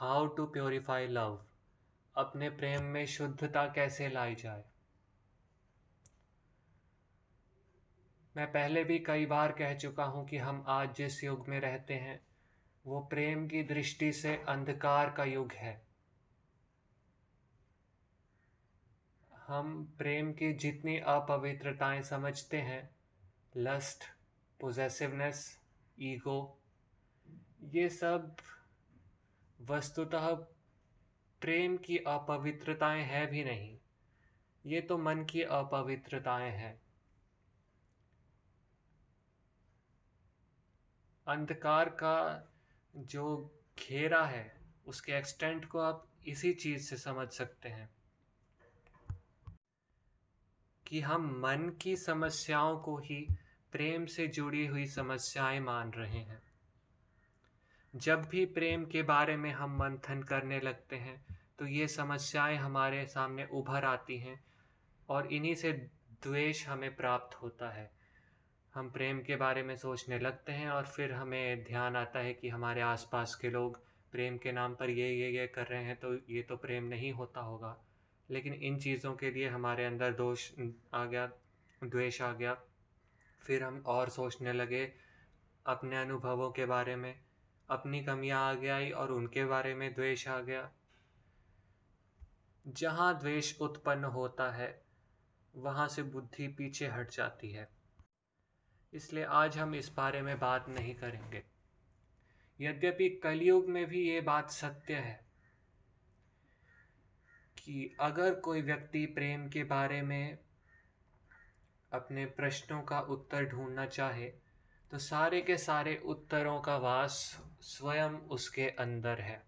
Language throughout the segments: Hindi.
हाउ टू प्योरीफाई लव, अपने प्रेम में शुद्धता कैसे लाई जाए? मैं पहले भी कई बार कह चुका हूँ कि हम आज जिस युग में रहते हैं, वो प्रेम की दृष्टि से अंधकार का युग है। हम प्रेम की जितनी अपवित्रताएँ समझते हैं लस्ट पोजेसिवनेस ईगो ये सब वस्तुतः प्रेम की अपवित्रताएँ हैं भी नहीं। ये तो मन की अपवित्रताएँ हैं। अंधकार का जो घेरा है, उसके एक्सटेंट को आप इसी चीज़ से समझ सकते हैं। कि हम मन की समस्याओं को ही प्रेम से जुड़ी हुई समस्याएँ मान रहे हैं। जब भी प्रेम के बारे में हम मंथन करने लगते हैं तो ये समस्याएँ हमारे सामने उभर आती हैं और इन्हीं से द्वेष हमें प्राप्त होता है। हम प्रेम के बारे में सोचने लगते हैं और फिर हमें ध्यान आता है कि हमारे आसपास के लोग प्रेम के नाम पर ये ये ये कर रहे हैं तो ये तो प्रेम नहीं होता होगा। लेकिन इन चीज़ों के लिए हमारे अंदर दोष आ गया, द्वेष आ गया। फिर हम और सोचने लगे अपने अनुभवों के बारे में अपनी कमियाँ आ गई और उनके बारे में द्वेष आ गया। जहाँ द्वेष उत्पन्न होता है, वहाँ से बुद्धि पीछे हट जाती है। इसलिए आज हम इस बारे में बात नहीं करेंगे। यद्यपि कलयुग में भी ये बात सत्य है कि अगर कोई व्यक्ति प्रेम के बारे में अपने प्रश्नों का उत्तर ढूंढना चाहे तो सारे के सारे उत्तरों का वास स्वयं उसके अंदर है।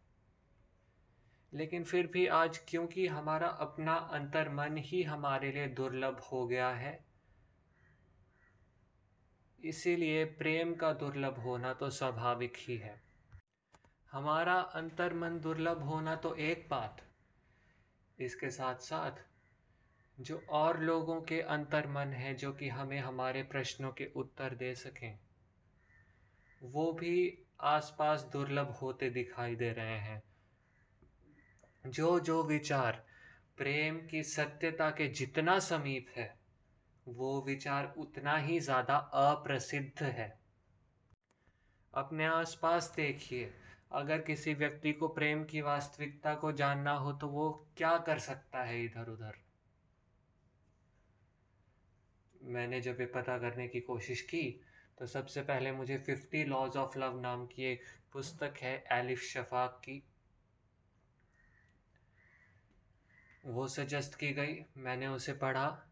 लेकिन फिर भी आज क्योंकि हमारा अपना अंतर मन ही हमारे लिए दुर्लभ हो गया है, इसीलिए प्रेम का दुर्लभ होना तो स्वाभाविक ही है। हमारा अंतर मन दुर्लभ होना तो एक बात, इसके साथ साथ जो और लोगों के अंतर मन है जो कि हमें हमारे प्रश्नों के उत्तर दे सकें। वो भी आसपास दुर्लभ होते दिखाई दे रहे हैं। जो जो विचार प्रेम की सत्यता के जितना समीप है, वो विचार उतना ही ज़्यादा अप्रसिद्ध है। अपने आसपास देखिए, अगर किसी व्यक्ति को प्रेम की वास्तविकता को जानना हो तो वो क्या कर सकता है इधर उधर मैंने जब ये पता करने की कोशिश की तो सबसे पहले मुझे फिफ्टी लॉज ऑफ़ लव नाम की एक पुस्तक है, एलिफ शफाक की। वो सजेस्ट की गई, मैंने उसे पढ़ा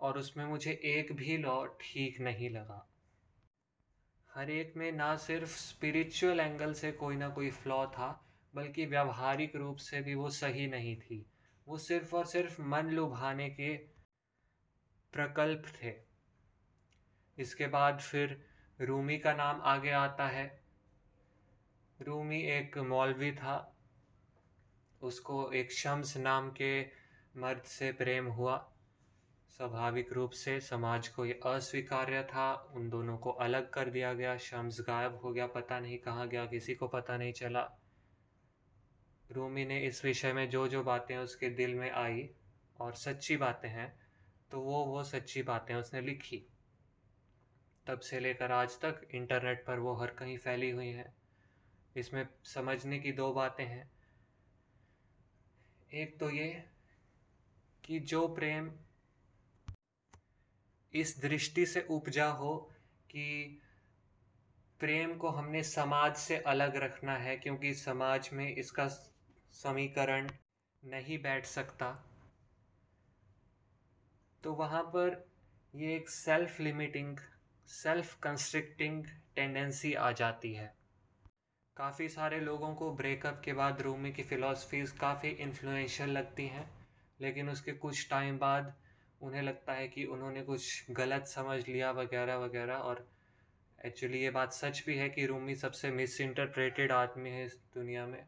और उसमें मुझे एक भी लॉ ठीक नहीं लगा। हर एक में ना सिर्फ़ स्पिरिचुअल एंगल से कोई ना कोई फ्लॉ था, बल्कि व्यावहारिक रूप से भी वो सही नहीं थी। वो सिर्फ़ और सिर्फ़ मन लुभाने के प्रकल्प थे। इसके बाद फिर रूमी का नाम आगे आता है। रूमी एक मौलवी था। उसको एक शम्स नाम के मर्द से प्रेम हुआ। स्वाभाविक रूप से समाज को ये अस्वीकार्य था। उन दोनों को अलग कर दिया गया। शम्स गायब हो गया। पता नहीं कहाँ गया। किसी को पता नहीं चला। रूमी ने इस विषय में जो जो बातें उसके दिल में आई और सच्ची बातें हैं तो वो वो सच्ची बातें उसने लिखी। तब से लेकर आज तक इंटरनेट पर वो हर कहीं फैली हुई हैं। इसमें समझने की दो बातें हैं। एक तो ये कि जो प्रेम इस दृष्टि से उपजा हो कि प्रेम को हमने समाज से अलग रखना है, क्योंकि समाज में इसका समीकरण नहीं बैठ सकता तो वहाँ पर ये एक self limiting self constricting tendency आ जाती है। काफ़ी सारे लोगों को ब्रेकअप के बाद रूमी की फ़िलासफ़ीज़ काफ़ी इन्फ्लुएंशियल लगती हैं, लेकिन उसके कुछ टाइम बाद उन्हें लगता है कि उन्होंने कुछ गलत समझ लिया वगैरह वगैरह और एक्चुअली ये बात सच भी है कि रूमी सबसे मिस इंटरप्रेटेड आदमी है इस दुनिया में।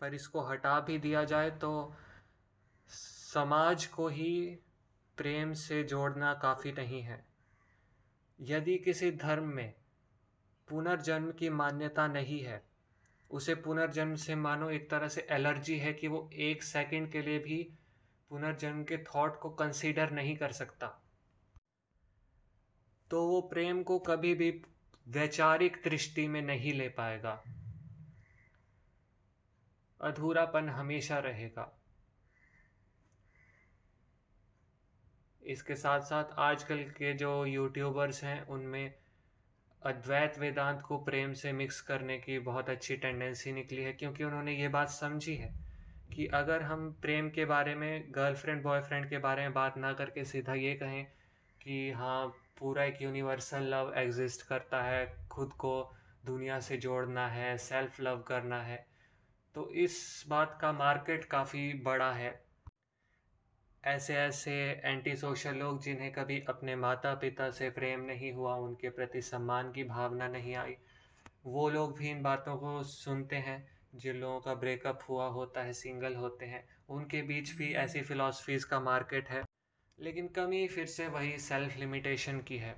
पर इसको हटा भी दिया जाए तो समाज को ही प्रेम से जोड़ना काफ़ी नहीं है। यदि किसी धर्म में पुनर्जन्म की मान्यता नहीं है, उसे पुनर्जन्म से मानो एक तरह से एलर्जी है कि वो एक सेकंड के लिए भी पुनर्जन्म के थॉट को कंसीडर नहीं कर सकता। तो वो प्रेम को कभी भी वैचारिक दृष्टि में नहीं ले पाएगा। अधूरापन हमेशा रहेगा। इसके साथ साथ आजकल के जो यूट्यूबर्स हैं, उनमें अद्वैत वेदांत को प्रेम से मिक्स करने की बहुत अच्छी टेंडेंसी निकली है, क्योंकि उन्होंने ये बात समझी है कि अगर हम प्रेम के बारे में गर्लफ्रेंड बॉयफ्रेंड के बारे में बात ना करके सीधा ये कहें कि हाँ पूरा एक यूनिवर्सल लव एग्जिस्ट करता है, खुद को दुनिया से जोड़ना है सेल्फ लव करना है तो इस बात का मार्केट काफ़ी बड़ा है। ऐसे ऐसे एंटी सोशल लोग जिन्हें कभी अपने माता पिता से प्रेम नहीं हुआ, उनके प्रति सम्मान की भावना नहीं आई। वो लोग भी इन बातों को सुनते हैं, जिन लोगों का ब्रेकअप हुआ होता है सिंगल होते हैं। उनके बीच भी ऐसी फ़िलासफ़ीज़ का मार्केट है, लेकिन कमी फिर से वही सेल्फ लिमिटेशन की है।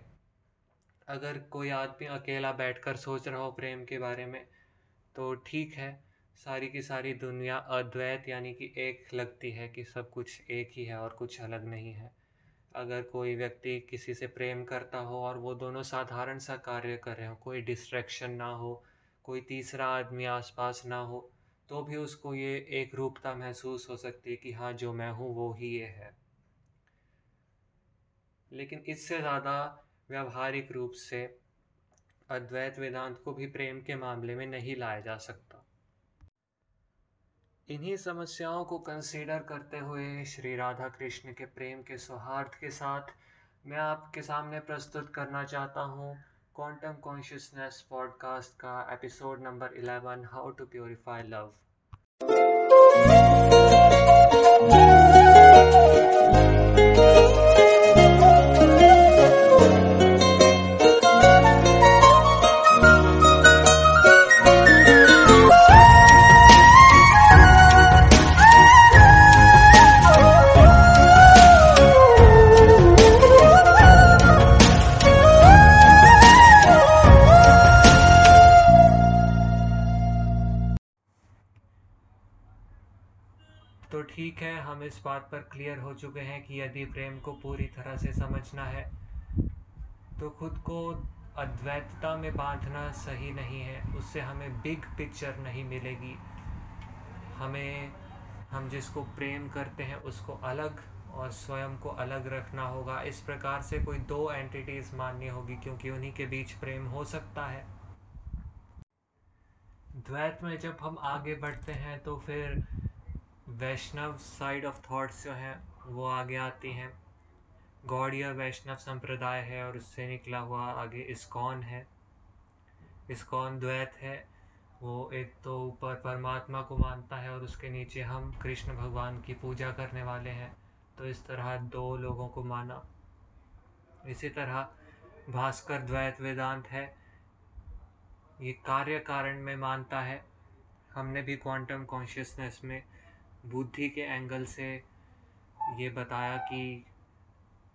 अगर कोई आदमी अकेला बैठकर सोच रहा हो प्रेम के बारे में तो ठीक है सारी की सारी दुनिया अद्वैत यानी कि एक लगती है कि सब कुछ एक ही है और कुछ अलग नहीं है। अगर कोई व्यक्ति किसी से प्रेम करता हो और वो दोनों साधारण सा कार्य कर रहे हो, कोई डिस्ट्रैक्शन ना हो, कोई तीसरा आदमी आसपास ना हो तो भी उसको ये एक रूपता महसूस हो सकती है कि हाँ जो मैं हूँ, वो ही ये है। लेकिन इससे ज़्यादा व्यवहारिक रूप से अद्वैत वेदांत को भी प्रेम के मामले में नहीं लाया जा सकता। इन्हीं समस्याओं को कंसीडर करते हुए श्री राधा कृष्ण के प्रेम के सौहार्द के साथ मैं आपके सामने प्रस्तुत करना चाहता हूँ क्वांटम कॉन्शियसनेस पॉडकास्ट का episode number 11 how to purify love इस बात पर क्लियर हो चुके हैं कि यदि प्रेम को पूरी तरह से समझना है तो खुद को अद्वैतता में बांधना सही नहीं है। उससे हमें बिग पिक्चर नहीं मिलेगी। हमें, हम जिसको प्रेम करते हैं, उसको अलग और स्वयं को अलग रखना होगा। इस प्रकार से कोई दो एंटिटीज माननी होगी, क्योंकि उन्हीं के बीच प्रेम हो सकता है। द्वैत में जब हम आगे बढ़ते हैं तो फिर वैष्णव साइड ऑफ़ थॉट्स जो हैं, वो आगे आती हैं। गौड़िया वैष्णव संप्रदाय है और उससे निकला हुआ आगे इस्कॉन है। इस्कॉन द्वैत है। वो एक तो ऊपर परमात्मा को मानता है और उसके नीचे हम कृष्ण भगवान की पूजा करने वाले हैं। तो इस तरह दो लोगों को माना। इसी तरह भास्कर द्वैत वेदांत है। ये कार्य कारण में मानता है। हमने भी क्वांटम कॉन्शियसनेस में बुद्धि के एंगल से ये बताया कि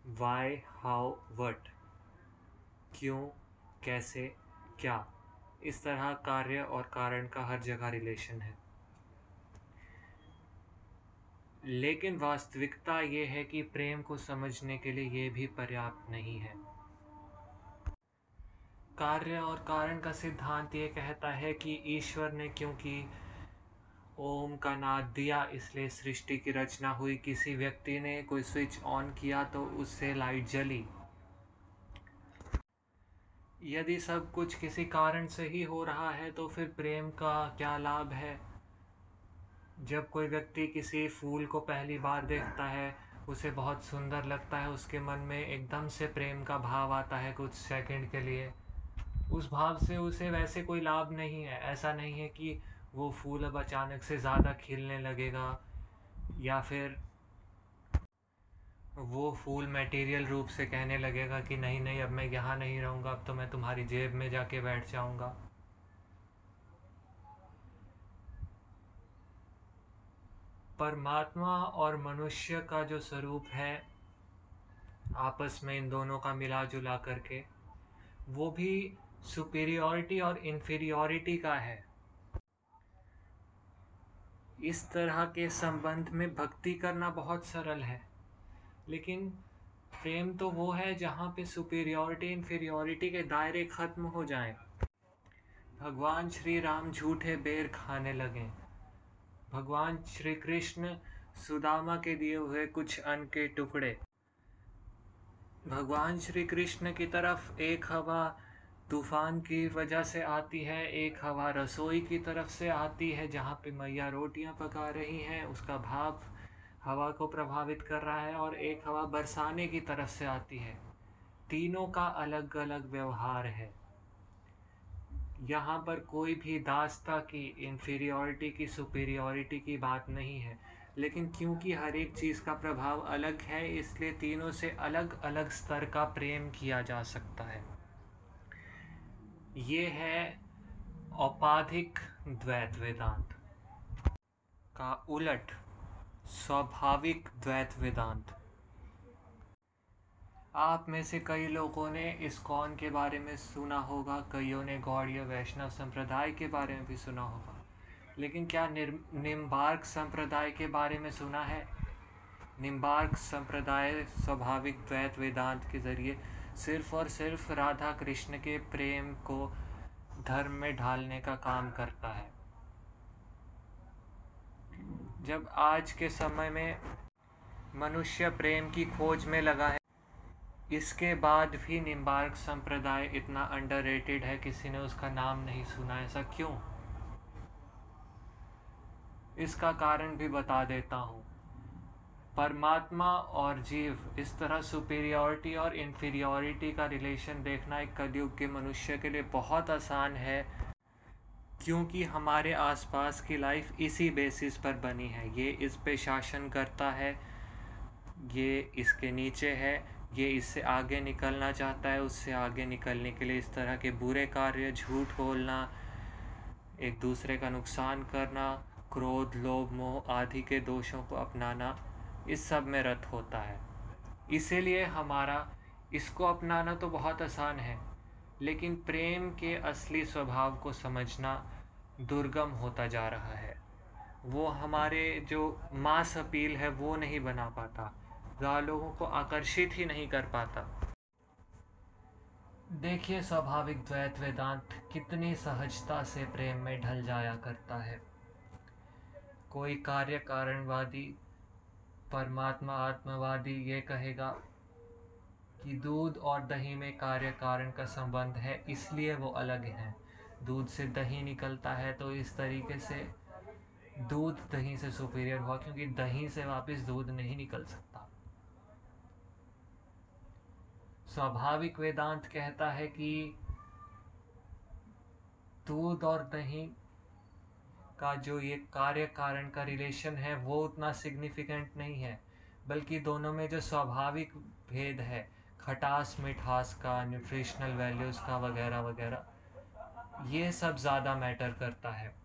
वाई हाउ वट क्यों, कैसे, क्या। इस तरह कार्य और कारण का हर जगह रिलेशन है। लेकिन वास्तविकता ये है कि प्रेम को समझने के लिए ये भी पर्याप्त नहीं है। कार्य और कारण का सिद्धांत ये कहता है कि ईश्वर ने क्योंकि ओम का नाद दिया, इसलिए सृष्टि की रचना हुई। किसी व्यक्ति ने कोई स्विच ऑन किया तो उससे लाइट जली। यदि सब कुछ किसी कारण से ही हो रहा है तो फिर प्रेम का क्या लाभ है? जब कोई व्यक्ति किसी फूल को पहली बार देखता है, उसे बहुत सुंदर लगता है। उसके मन में एकदम से प्रेम का भाव आता है कुछ सेकंड के लिए। उस भाव से उसे वैसे कोई लाभ नहीं है। ऐसा नहीं है कि वो फूल अब अचानक से ज़्यादा खिलने लगेगा, या फिर वो फूल मटेरियल रूप से कहने लगेगा कि नहीं नहीं, अब मैं यहाँ नहीं रहूँगा, अब तो मैं तुम्हारी जेब में जाके बैठ जाऊँगा। परमात्मा और मनुष्य का जो स्वरूप है, आपस में इन दोनों का मिला जुला करके, वो भी सुपीरियोरिटी और इन्फीरियोरिटी का है। इस तरह के संबंध में भक्ति करना बहुत सरल है। लेकिन प्रेम तो वो है जहाँ पे सुपीरियोरिटी इन्फीरियोरिटी के दायरे ख़त्म हो जाएँ। भगवान श्री राम झूठे बेर खाने लगे। भगवान श्री कृष्ण सुदामा के दिए हुए कुछ अन्न के टुकड़े। भगवान श्री कृष्ण की तरफ़ एक हवा तूफ़ान की वजह से आती है, एक हवा रसोई की तरफ़ से आती है, जहाँ पे मैया रोटियाँ पका रही हैं, उसका भाप हवा को प्रभावित कर रहा है और एक हवा बरसाने की तरफ़ से आती है। तीनों का अलग अलग व्यवहार है। यहाँ पर कोई भी दास्ता की इन्फीरियोरिटी की सुपीरियोरिटी की बात नहीं है। लेकिन क्योंकि हर एक चीज़ का प्रभाव अलग है, इसलिए तीनों से अलग अलग स्तर का प्रेम किया जा सकता है। ये है औपाधिक द्वैत वेदांत का उलट स्वाभाविक द्वैत वेदांत आप में से कई लोगों ने इस कौन के बारे में सुना होगा, कईयों ने गौड़ीय वैष्णव संप्रदाय के बारे में भी सुना होगा। लेकिन क्या निम्बार्क संप्रदाय के बारे में सुना है? निम्बार्क संप्रदाय स्वाभाविक द्वैत वेदांत के ज़रिए सिर्फ़ और सिर्फ़ राधा कृष्ण के प्रेम को धर्म में ढालने का काम करता है। जब आज के समय में मनुष्य प्रेम की खोज में लगा है, इसके बाद भी निम्बार्क संप्रदाय इतना अंडररेटेड है, किसी ने उसका नाम नहीं सुना ऐसा क्यों? इसका कारण भी बता देता हूँ। परमात्मा और जीव, इस तरह सुपीरियोरिटी और इन्फीरियोरिटी का रिलेशन देखना एक कलयुग के मनुष्य के लिए बहुत आसान है, क्योंकि हमारे आसपास की लाइफ इसी बेसिस पर बनी है। ये इस पे शासन करता है, ये इसके नीचे है, ये इससे आगे निकलना चाहता है, उससे आगे निकलने के लिए इस तरह के बुरे कार्य, झूठ बोलना, एक दूसरे का नुकसान करना, क्रोध, लोभ, मोह आदि के दोषों को अपनाना इस सब में रत होता है। इसीलिए हमारा, इसको अपनाना तो बहुत आसान है, लेकिन प्रेम के असली स्वभाव को समझना दुर्गम होता जा रहा है। वो हमारे जो मास अपील है, वो नहीं बना पाता। ज़्यादा लोगों को आकर्षित ही नहीं कर पाता। देखिए स्वाभाविक द्वैत वेदांत कितनी सहजता से प्रेम में ढल जाया करता है। कोई कार्य कारणवादी परमात्मा आत्मवादी ये कहेगा कि दूध और दही में कार्य कारण का संबंध है, इसलिए वो अलग हैं। दूध से दही निकलता है तो इस तरीके से दूध दही से सुपीरियर हुआ, क्योंकि दही से वापस दूध नहीं निकल सकता। स्वाभाविक वेदांत कहता है कि दूध और दही का जो ये कार्य कारण का रिलेशन है, वो उतना सिग्निफिकेंट नहीं है, बल्कि दोनों में जो स्वाभाविक भेद है, खटास, मिठास का न्यूट्रिशनल वैल्यूज़ का, वगैरह वगैरह, ये सब ज़्यादा मैटर करता है।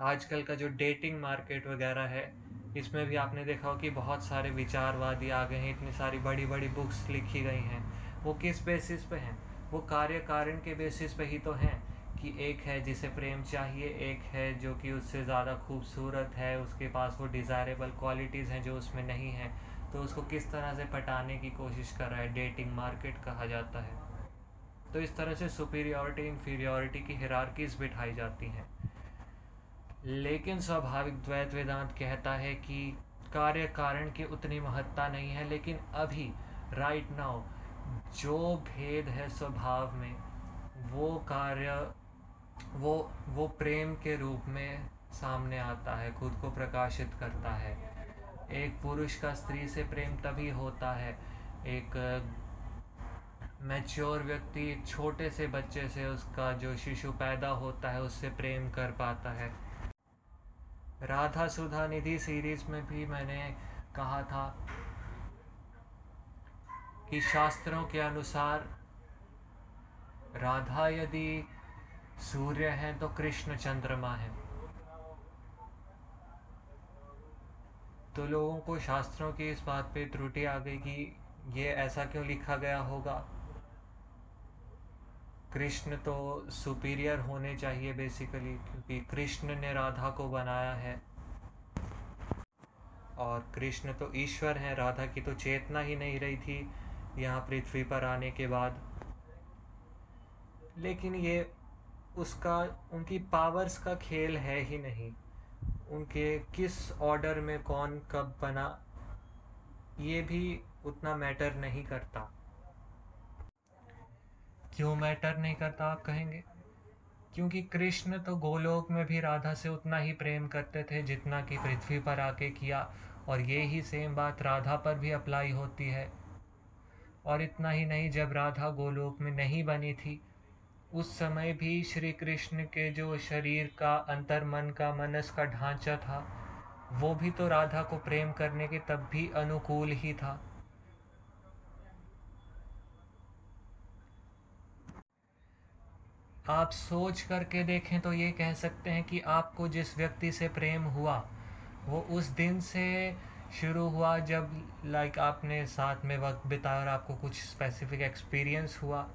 आजकल का जो डेटिंग मार्केट वगैरह है, इसमें भी आपने देखा हो कि बहुत सारे विचारवादी आ गए हैं, इतनी सारी बड़ी बड़ी बुक्स लिखी गई हैं। वो किस बेसिस पे हैं? वो कार्य कारण के बेसिस पे ही तो हैं। कि एक है जिसे प्रेम चाहिए, एक है जो कि उससे ज़्यादा खूबसूरत है, उसके पास वो डिज़ायरेबल क्वालिटीज़ हैं जो उसमें नहीं हैं। तो उसको किस तरह से पटाने की कोशिश कर रहा है? डेटिंग मार्केट कहा जाता है। तो इस तरह से सुपीरियॉरिटी इन्फीरियॉरिटी की हिरारकीज बिठाई जाती हैं। लेकिन स्वाभाविक द्वैत वेदांत कहता है कि कार्य कारण की उतनी महत्ता नहीं है, लेकिन अभी राइट नाउ जो भेद है स्वभाव में, वो कार्य वो वो प्रेम के रूप में सामने आता है, खुद को प्रकाशित करता है। एक पुरुष का स्त्री से प्रेम तभी होता है। एक मैच्योर व्यक्ति छोटे से बच्चे से उसका जो शिशु पैदा होता है, उससे प्रेम कर पाता है। राधा सुधा निधि सीरीज़ में भी मैंने कहा था कि शास्त्रों के अनुसार राधा यदि सूर्य है तो कृष्ण चंद्रमा है। तो लोगों को शास्त्रों की इस बात पे त्रुटि आ गई कि ये ऐसा क्यों लिखा गया होगा? कृष्ण तो सुपीरियर होने चाहिए बेसिकली क्योंकि कृष्ण ने राधा को बनाया है। और कृष्ण तो ईश्वर हैं, राधा की तो चेतना ही नहीं रही थी यहाँ पृथ्वी पर आने के बाद। लेकिन ये उसका, उनकी पावर्स का खेल है ही नहीं। उनके किस ऑर्डर में कौन कब बना, ये भी उतना मैटर नहीं करता। क्यों मैटर नहीं करता, आप कहेंगे? क्योंकि कृष्ण तो गोलोक में भी राधा से उतना ही प्रेम करते थे जितना कि पृथ्वी पर आके किया, और ये ही सेम बात राधा पर भी अप्लाई होती है। और इतना ही नहीं, जब राधा गोलोक में नहीं बनी थी उस समय भी श्री कृष्ण के जो शरीर का अंतर मन का, मनस का ढांचा था, वो भी तो राधा को प्रेम करने के तब भी अनुकूल ही था। आप सोच करके देखें तो ये कह सकते हैं कि आपको जिस व्यक्ति से प्रेम हुआ, वो उस दिन से शुरू हुआ जब लाइक आपने साथ में वक्त बिताया और आपको कुछ स्पेसिफिक एक्सपीरियंस हुआ,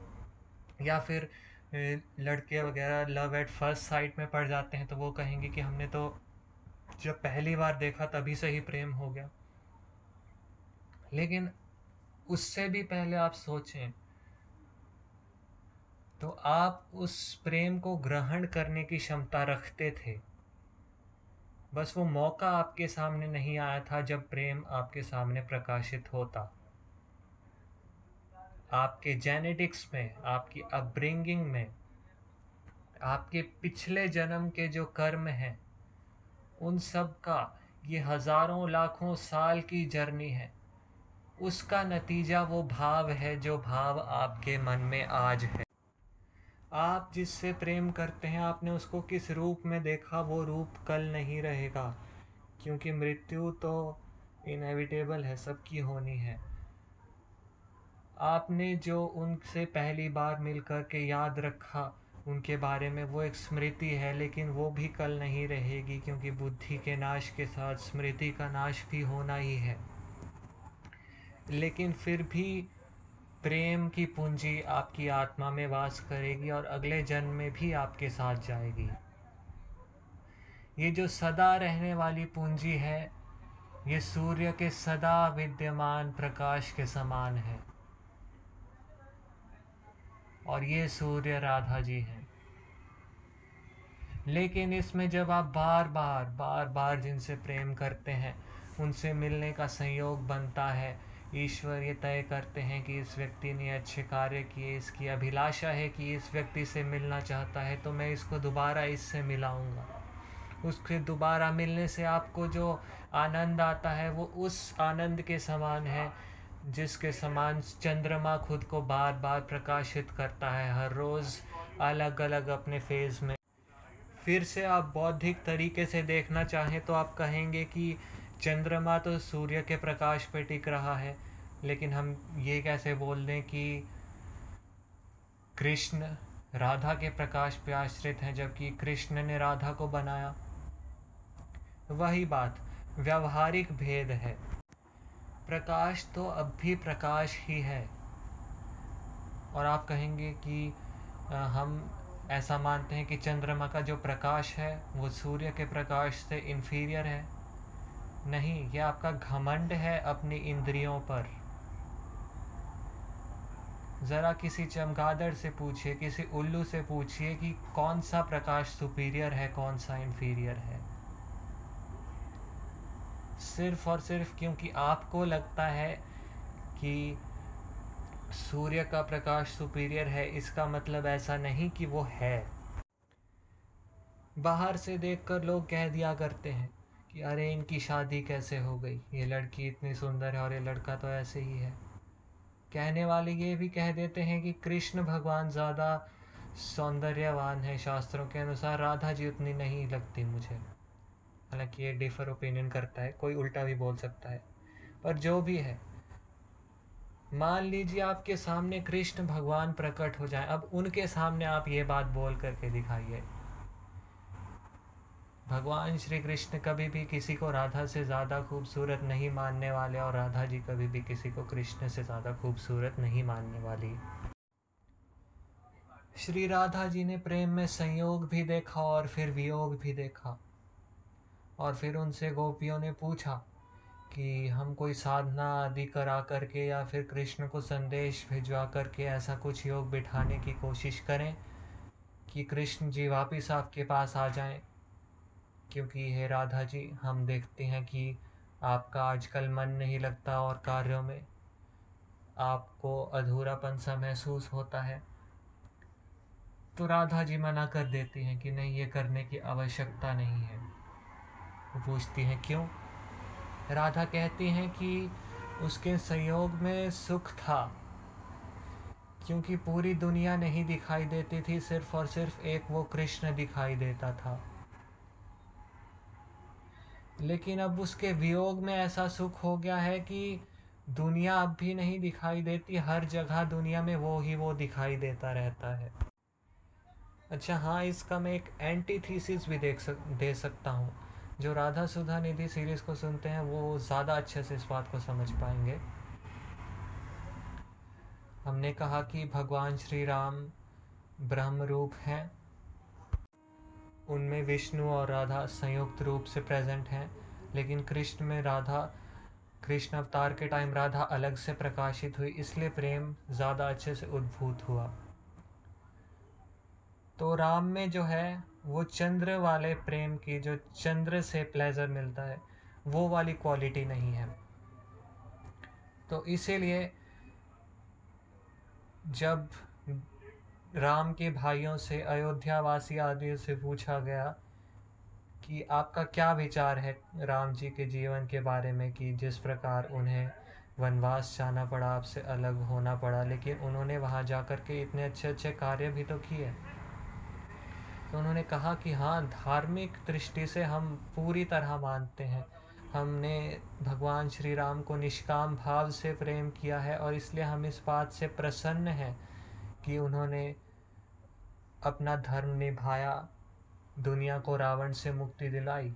या फिर लड़के वगैरह लव एट फ़र्स्ट साइट में पड़ जाते हैं तो वो कहेंगे कि हमने तो जब पहली बार देखा तभी से ही प्रेम हो गया। लेकिन उससे भी पहले आप सोचें तो आप उस प्रेम को ग्रहण करने की क्षमता रखते थे। बस वो मौका आपके सामने नहीं आया था जब प्रेम आपके सामने प्रकाशित होता। आपके जेनेटिक्स में, आपकी अपब्रिंगिंग में, आपके पिछले जन्म के जो कर्म हैं, उन सब का ये हज़ारों लाखों साल की जर्नी है। उसका नतीजा वो भाव है जो भाव आपके मन में आज है। आप जिससे प्रेम करते हैं, आपने उसको किस रूप में देखा, वो रूप कल नहीं रहेगा। क्योंकि मृत्यु तो इनएविटेबल है, सबकी होनी है। आपने जो उनसे पहली बार मिल कर के याद रखा, उनके बारे में वो एक स्मृति है, लेकिन वो भी कल नहीं रहेगी क्योंकि बुद्धि के नाश के साथ स्मृति का नाश भी होना ही है। लेकिन फिर भी प्रेम की पूंजी आपकी आत्मा में वास करेगी और अगले जन्म में भी आपके साथ जाएगी। ये जो सदा रहने वाली पूंजी है, ये सूर्य के सदा विद्यमान प्रकाश के समान है। और ये सूर्य राधा जी हैं। लेकिन इसमें जब आप बार बार बार बार जिनसे प्रेम करते हैं, उनसे मिलने का संयोग बनता है, ईश्वर ये तय करते हैं कि इस व्यक्ति ने अच्छे कार्य किए, इसकी अभिलाषा है कि इस व्यक्ति से मिलना चाहता है तो मैं इसको दोबारा इससे मिलाऊँगा। उसके दोबारा मिलने से आपको जो आनंद आता है, वो उस आनंद के समान है जिसके समान चंद्रमा खुद को बार बार प्रकाशित करता है हर रोज़ अलग अलग अपने फ़ेज़ में। फिर से आप बौद्धिक तरीके से देखना चाहें तो आप कहेंगे कि चंद्रमा तो सूर्य के प्रकाश पे टिक रहा है, लेकिन हम ये कैसे बोल दें कि कृष्ण राधा के प्रकाश पे आश्रित हैं, जबकि कृष्ण ने राधा को बनाया। वही बात, व्यवहारिक भेद है। प्रकाश तो अब भी प्रकाश ही है। और आप कहेंगे कि हम ऐसा मानते हैं कि चंद्रमा का जो प्रकाश है, वो सूर्य के प्रकाश से इन्फीरियर है। नहीं, ये आपका घमंड है अपनी इंद्रियों पर। ज़रा किसी चमगादड़ से पूछिए, किसी उल्लू से पूछिए कि कौन सा प्रकाश सुपीरियर है, कौन सा इन्फीरियर है। सिर्फ़ और सिर्फ़ क्योंकि आपको लगता है कि सूर्य का प्रकाश सुपीरियर है, इसका मतलब ऐसा नहीं कि वो है। बाहर से देखकर लोग कह दिया करते हैं कि अरे, इनकी शादी कैसे हो गई? ये लड़की इतनी सुंदर है और ये लड़का तो ऐसे ही है। कहने वाले ये भी कह देते हैं कि कृष्ण भगवान ज़्यादा सौंदर्यवान है शास्त्रों के अनुसार, राधा जी उतनी नहीं लगती मुझे। हालाँकि ये डिफर ओपिनियन करता है, कोई उल्टा भी बोल सकता है। पर जो भी है, मान लीजिए आपके सामने कृष्ण भगवान प्रकट हो जाए, अब उनके सामने आप ये बात बोल करके दिखाइए। भगवान श्री कृष्ण कभी भी किसी को राधा से ज़्यादा खूबसूरत नहीं मानने वाले और राधा जी कभी भी किसी को कृष्ण से ज़्यादा खूबसूरत नहीं मानने वाली। श्री राधा जी ने प्रेम में संयोग भी देखा और फिर वियोग भी देखा। और फिर उनसे गोपियों ने पूछा कि हम कोई साधना आदि करा करके या फिर कृष्ण को संदेश भिजवा करके ऐसा कुछ योग बिठाने की कोशिश करें कि कृष्ण जी वापस आपके पास आ जाएँ। क्योंकि हे राधा जी, हम देखते हैं कि आपका आजकल मन नहीं लगता और कार्यों में आपको अधूरापन सा महसूस होता है। तो राधा जी मना कर देती हैं कि नहीं, ये करने की आवश्यकता नहीं है। वो पूछती हैं, क्यों? राधा कहती हैं कि उसके संयोग में सुख था, क्योंकि पूरी दुनिया नहीं दिखाई देती थी, सिर्फ़ और सिर्फ़ एक वो कृष्ण दिखाई देता था। लेकिन अब उसके वियोग में ऐसा सुख हो गया है कि दुनिया अब भी नहीं दिखाई देती, हर जगह दुनिया में वो ही वो दिखाई देता रहता है। अच्छा हाँ इसका मैं एक एंटी थीसिस भी देख सक, दे सकता हूँ। जो राधा सुधा निधि सीरीज़ को सुनते हैं, वो ज़्यादा अच्छे से इस बात को समझ पाएँगे। हमने कहा कि भगवान श्री राम ब्रह्म रूप हैं। उनमें विष्णु और राधा संयुक्त रूप से प्रेजेंट हैं, लेकिन कृष्ण में राधा, कृष्ण अवतार के टाइम राधा अलग से प्रकाशित हुई, इसलिए प्रेम ज़्यादा अच्छे से उद्भूत हुआ। तो राम में जो है, वो चंद्र वाले प्रेम की जो चंद्र से प्लेजर मिलता है, वो वाली क्वालिटी नहीं है। तो इसीलिए जब राम के भाइयों से, अयोध्यावासी आदि से पूछा गया कि आपका क्या विचार है राम जी के जीवन के बारे में कि जिस प्रकार उन्हें वनवास जाना पड़ा, आपसे अलग होना पड़ा, लेकिन उन्होंने वहाँ जा कर के इतने अच्छे अच्छे कार्य भी तो किए। तो उन्होंने कहा कि हाँ धार्मिक दृष्टि से हम पूरी तरह मानते हैं। हमने भगवान श्री राम को निष्काम भाव से प्रेम किया है और इसलिए हम इस बात से प्रसन्न हैं कि उन्होंने अपना धर्म निभाया, दुनिया को रावण से मुक्ति दिलाई।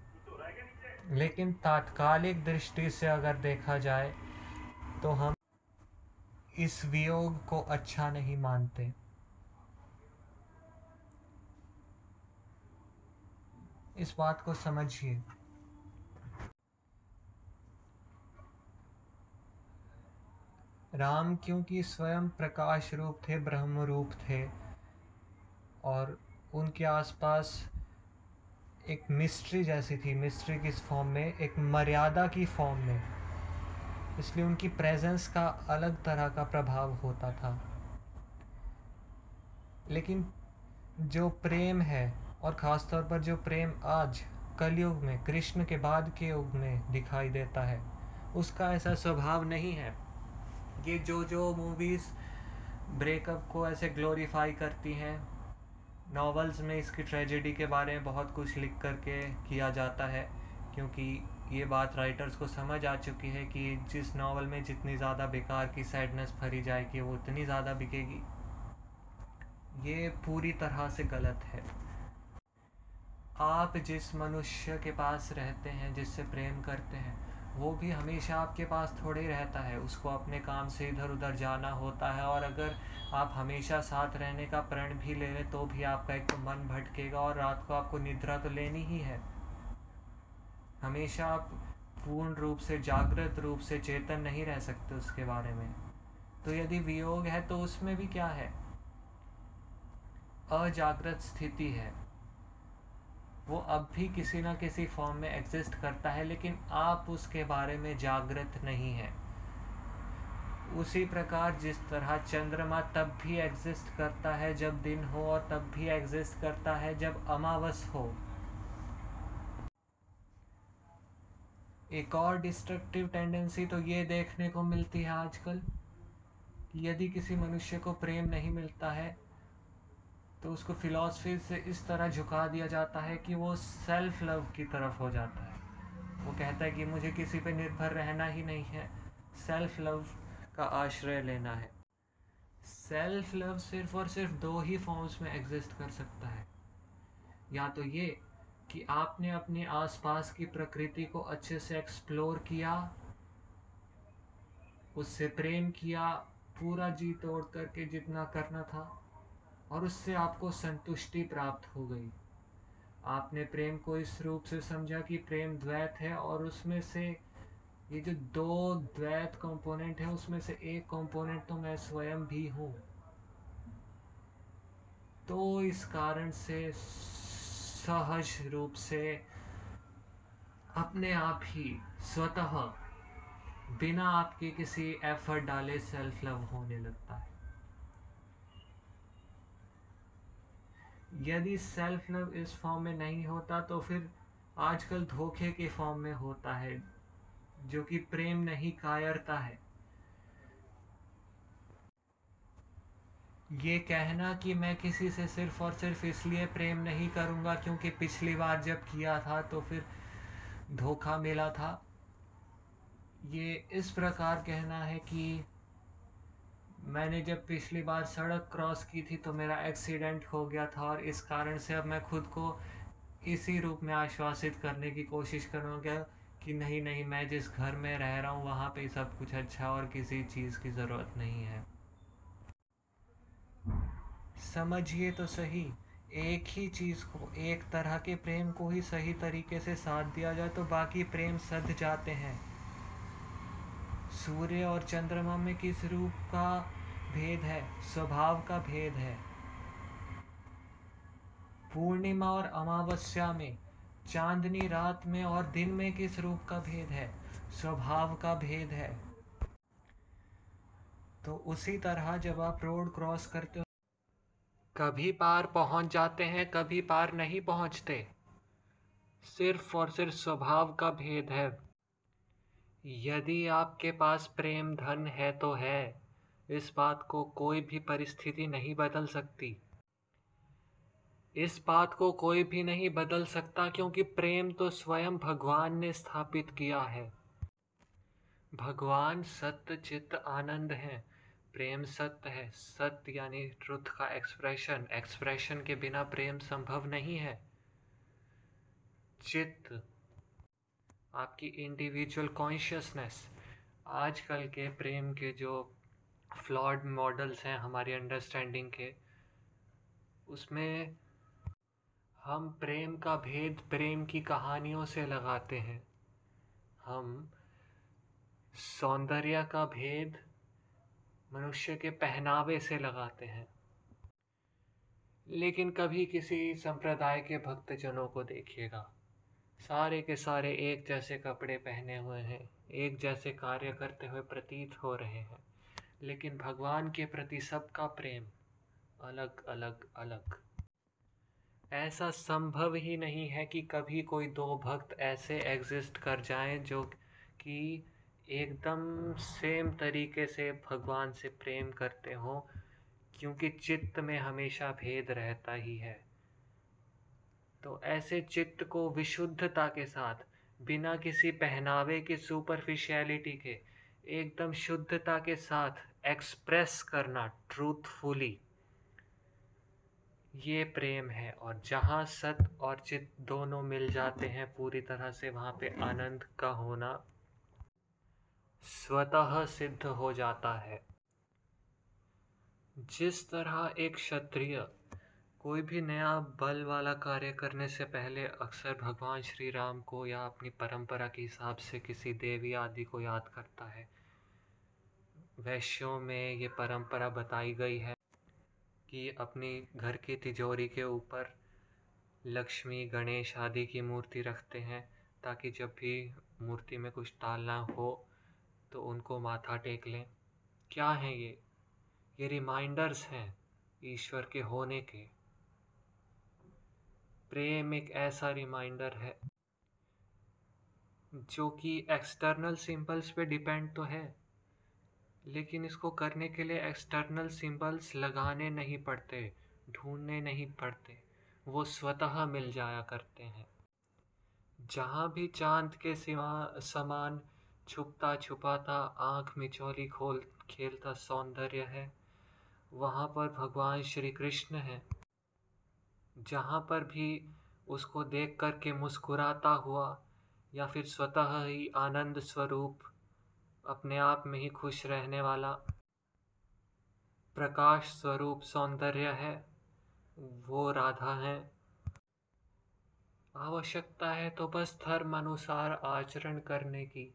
लेकिन तात्कालिक दृष्टि से अगर देखा जाए तो हम इस वियोग को अच्छा नहीं मानते। इस बात को समझिए। राम क्योंकि स्वयं प्रकाश रूप थे, ब्रह्म रूप थे, और उनके आसपास एक मिस्ट्री जैसी थी। मिस्ट्री किस फॉर्म में? एक मर्यादा की फॉर्म में। इसलिए उनकी प्रेजेंस का अलग तरह का प्रभाव होता था। लेकिन जो प्रेम है और ख़ास तौर पर जो प्रेम आज कलयुग में, कृष्ण के बाद के युग में दिखाई देता है, उसका ऐसा स्वभाव नहीं है ये जो जो मूवीज़ ब्रेकअप को ऐसे ग्लोरीफाई करती हैं। नॉवेल्स में इसकी ट्रेजेडी के बारे में बहुत कुछ लिख करके किया जाता है, क्योंकि ये बात राइटर्स को समझ आ चुकी है कि जिस नावल में जितनी ज़्यादा बेकार की सैडनेस भरी जाएगी, वो उतनी ज़्यादा बिकेगी। ये पूरी तरह से गलत है। आप जिस मनुष्य के पास रहते हैं, जिससे प्रेम करते हैं, वो भी हमेशा आपके पास थोड़े रहता है। उसको अपने काम से इधर उधर जाना होता है और अगर आप हमेशा साथ रहने का प्रण भी ले लें तो भी आपका एक मन भटकेगा और रात को आपको निद्रा तो लेनी ही है। हमेशा आप पूर्ण रूप से, जागृत रूप से चेतन नहीं रह सकते उसके बारे में। तो यदि वियोग है तो उसमें भी क्या है? अजागृत स्थिति है। वो अब भी किसी ना किसी फॉर्म में एग्जिस्ट करता है, लेकिन आप उसके बारे में जागृत नहीं है। उसी प्रकार जिस तरह चंद्रमा तब भी एग्जिस्ट करता है जब दिन हो और तब भी एग्जिस्ट करता है जब अमावस हो। एक और डिस्ट्रक्टिव टेंडेंसी तो ये देखने को मिलती है आजकल। यदि किसी मनुष्य को प्रेम नहीं मिलता है तो उसको फिलॉसफी से इस तरह झुका दिया जाता है कि वो सेल्फ लव की तरफ़ हो जाता है। वो कहता है कि मुझे किसी पे निर्भर रहना ही नहीं है। सेल्फ लव का आश्रय लेना है। सेल्फ लव सिर्फ़ और सिर्फ़ दो ही फॉर्म्स में एग्जिस्ट कर सकता है। या तो ये कि आपने अपने आसपास की प्रकृति को अच्छे से एक्सप्लोर किया, उससे प्रेम किया, पूरा जी तोड़ करके जितना करना था और उससे आपको संतुष्टि प्राप्त हो गई। आपने प्रेम को इस रूप से समझा कि प्रेम द्वैत है और उसमें से ये जो दो द्वैत कंपोनेंट है, उसमें से एक कंपोनेंट तो मैं स्वयं भी हूँ। तो इस कारण से सहज रूप से अपने आप ही स्वतः बिना आपके किसी एफर्ट डाले सेल्फ लव होने लगता है। यदि सेल्फ लव इस फॉर्म में नहीं होता तो फिर आजकल धोखे के फॉर्म में होता है, जो कि प्रेम नहीं, कायरता है। ये कहना कि मैं किसी से सिर्फ़ और सिर्फ़ इसलिए प्रेम नहीं करूँगा क्योंकि पिछली बार जब किया था तो फिर धोखा मिला था। ये इस प्रकार कहना है कि मैंने जब पिछली बार सड़क क्रॉस की थी तो मेरा एक्सीडेंट हो गया था और इस कारण से अब मैं खुद को इसी रूप में आश्वासित करने की कोशिश करूँगा कि नहीं नहीं, मैं जिस घर में रह रहा हूँ, वहाँ पे सब कुछ अच्छा और किसी चीज़ की ज़रूरत नहीं है। समझिए तो सही, एक ही चीज़ को, एक तरह के प्रेम को ही सही तरीके से साथ दिया जाए तो बाकी प्रेम सध जाते हैं। सूर्य और चंद्रमा में किस रूप का भेद है? स्वभाव का भेद है। पूर्णिमा और अमावस्या में, चांदनी रात में और दिन में किस रूप का भेद है? स्वभाव का भेद है। तो उसी तरह जब आप रोड क्रॉस करते हो, कभी पार पहुँच जाते हैं, कभी पार नहीं पहुँचते। सिर्फ़ और सिर्फ़ स्वभाव का भेद है। यदि आपके पास प्रेम धन है तो है। इस बात को कोई भी परिस्थिति नहीं बदल सकती। इस बात को कोई भी नहीं बदल सकता क्योंकि प्रेम तो स्वयं भगवान ने स्थापित किया है। भगवान सत्य, चित्त, आनंद है। प्रेम सत्य है। सत्य यानी ट्रुथ का एक्सप्रेशन एक्सप्रेशन के बिना प्रेम संभव नहीं है। चित्त आपकी इंडिविजुअल कॉन्शियसनेस आजकल के प्रेम के जो फ्लॉड मॉडल्स हैं हमारी अंडरस्टैंडिंग के, उसमें हम प्रेम का भेद प्रेम की कहानियों से लगाते हैं। हम सौंदर्य का भेद मनुष्य के पहनावे से लगाते हैं। लेकिन कभी किसी संप्रदाय के भक्तजनों को देखिएगा। सारे के सारे एक जैसे कपड़े पहने हुए हैं, एक जैसे कार्य करते हुए प्रतीत हो रहे हैं। लेकिन भगवान के प्रति सबका प्रेम अलग अलग अलग। ऐसा संभव ही नहीं है कि कभी कोई दो भक्त ऐसे एग्जिस्ट कर जाएँ जो कि एकदम सेम तरीके से भगवान से प्रेम करते हों, क्योंकि चित्त में हमेशा भेद रहता ही है। तो ऐसे चित्त को विशुद्धता के साथ, बिना किसी पहनावे की सुपरफिशियलिटी के, एकदम शुद्धता के साथ एक्सप्रेस करना ट्रूथफुली ये प्रेम है और जहाँ सत और चित दोनों मिल जाते हैं, पूरी तरह से वहाँ पे आनंद का होना स्वतः सिद्ध हो जाता है। जिस तरह एक क्षत्रिय कोई भी नया बल वाला कार्य करने से पहले अक्सर भगवान श्री राम को या अपनी परंपरा के हिसाब से किसी देवी आदि को याद करता है। वैश्यों में ये परंपरा बताई गई है कि अपनी घर की तिजोरी के ऊपर लक्ष्मी, गणेश आदि की मूर्ति रखते हैं ताकि जब भी मूर्ति में कुछ डालना हो तो उनको माथा टेक लें। क्या हैं ये? ये रिमाइंडर्स हैं ईश्वर के होने के। प्रेम एक ऐसा रिमाइंडर है, जो कि एक्सटर्नल सिंबल्स पे डिपेंड तो है, लेकिन इसको करने के लिए एक्सटर्नल सिंबल्स लगाने नहीं पड़ते, ढूँढने नहीं पड़ते, वो स्वतः मिल जाया करते हैं। जहाँ भी चाँद के सिवा समान छुपता छुपाता, आँख मिचौली खोल, खेलता सौंदर्य है, वहाँ पर भगवान श्री कृष्ण है। जहाँ पर भी उसको देख कर के मुस्कुराता हुआ या फिर स्वतः ही आनंद स्वरूप अपने आप में ही खुश रहने वाला प्रकाश स्वरूप सौंदर्य है, वो राधा है। आवश्यकता है तो बस धर्म अनुसार आचरण करने की।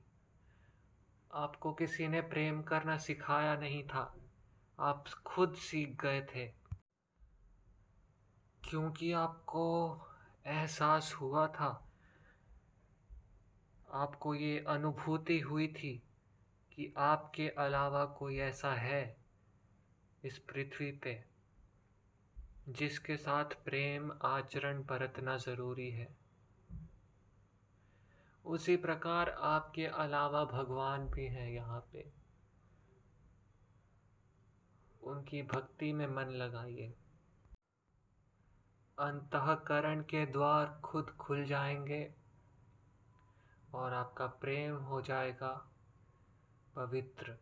आपको किसी ने प्रेम करना सिखाया नहीं था। आप खुद सीख गए थे। क्योंकि आपको एहसास हुआ था। आपको ये अनुभूति हुई थी कि आपके अलावा कोई ऐसा है इस पृथ्वी पे जिसके साथ प्रेम, आचरण बरतना ज़रूरी है। उसी प्रकार आपके अलावा भगवान भी हैं यहाँ पे। उनकी भक्ति में मन लगाइए। अंतकरण के द्वार खुद खुल जाएँगे और आपका प्रेम हो जाएगा पवित्र।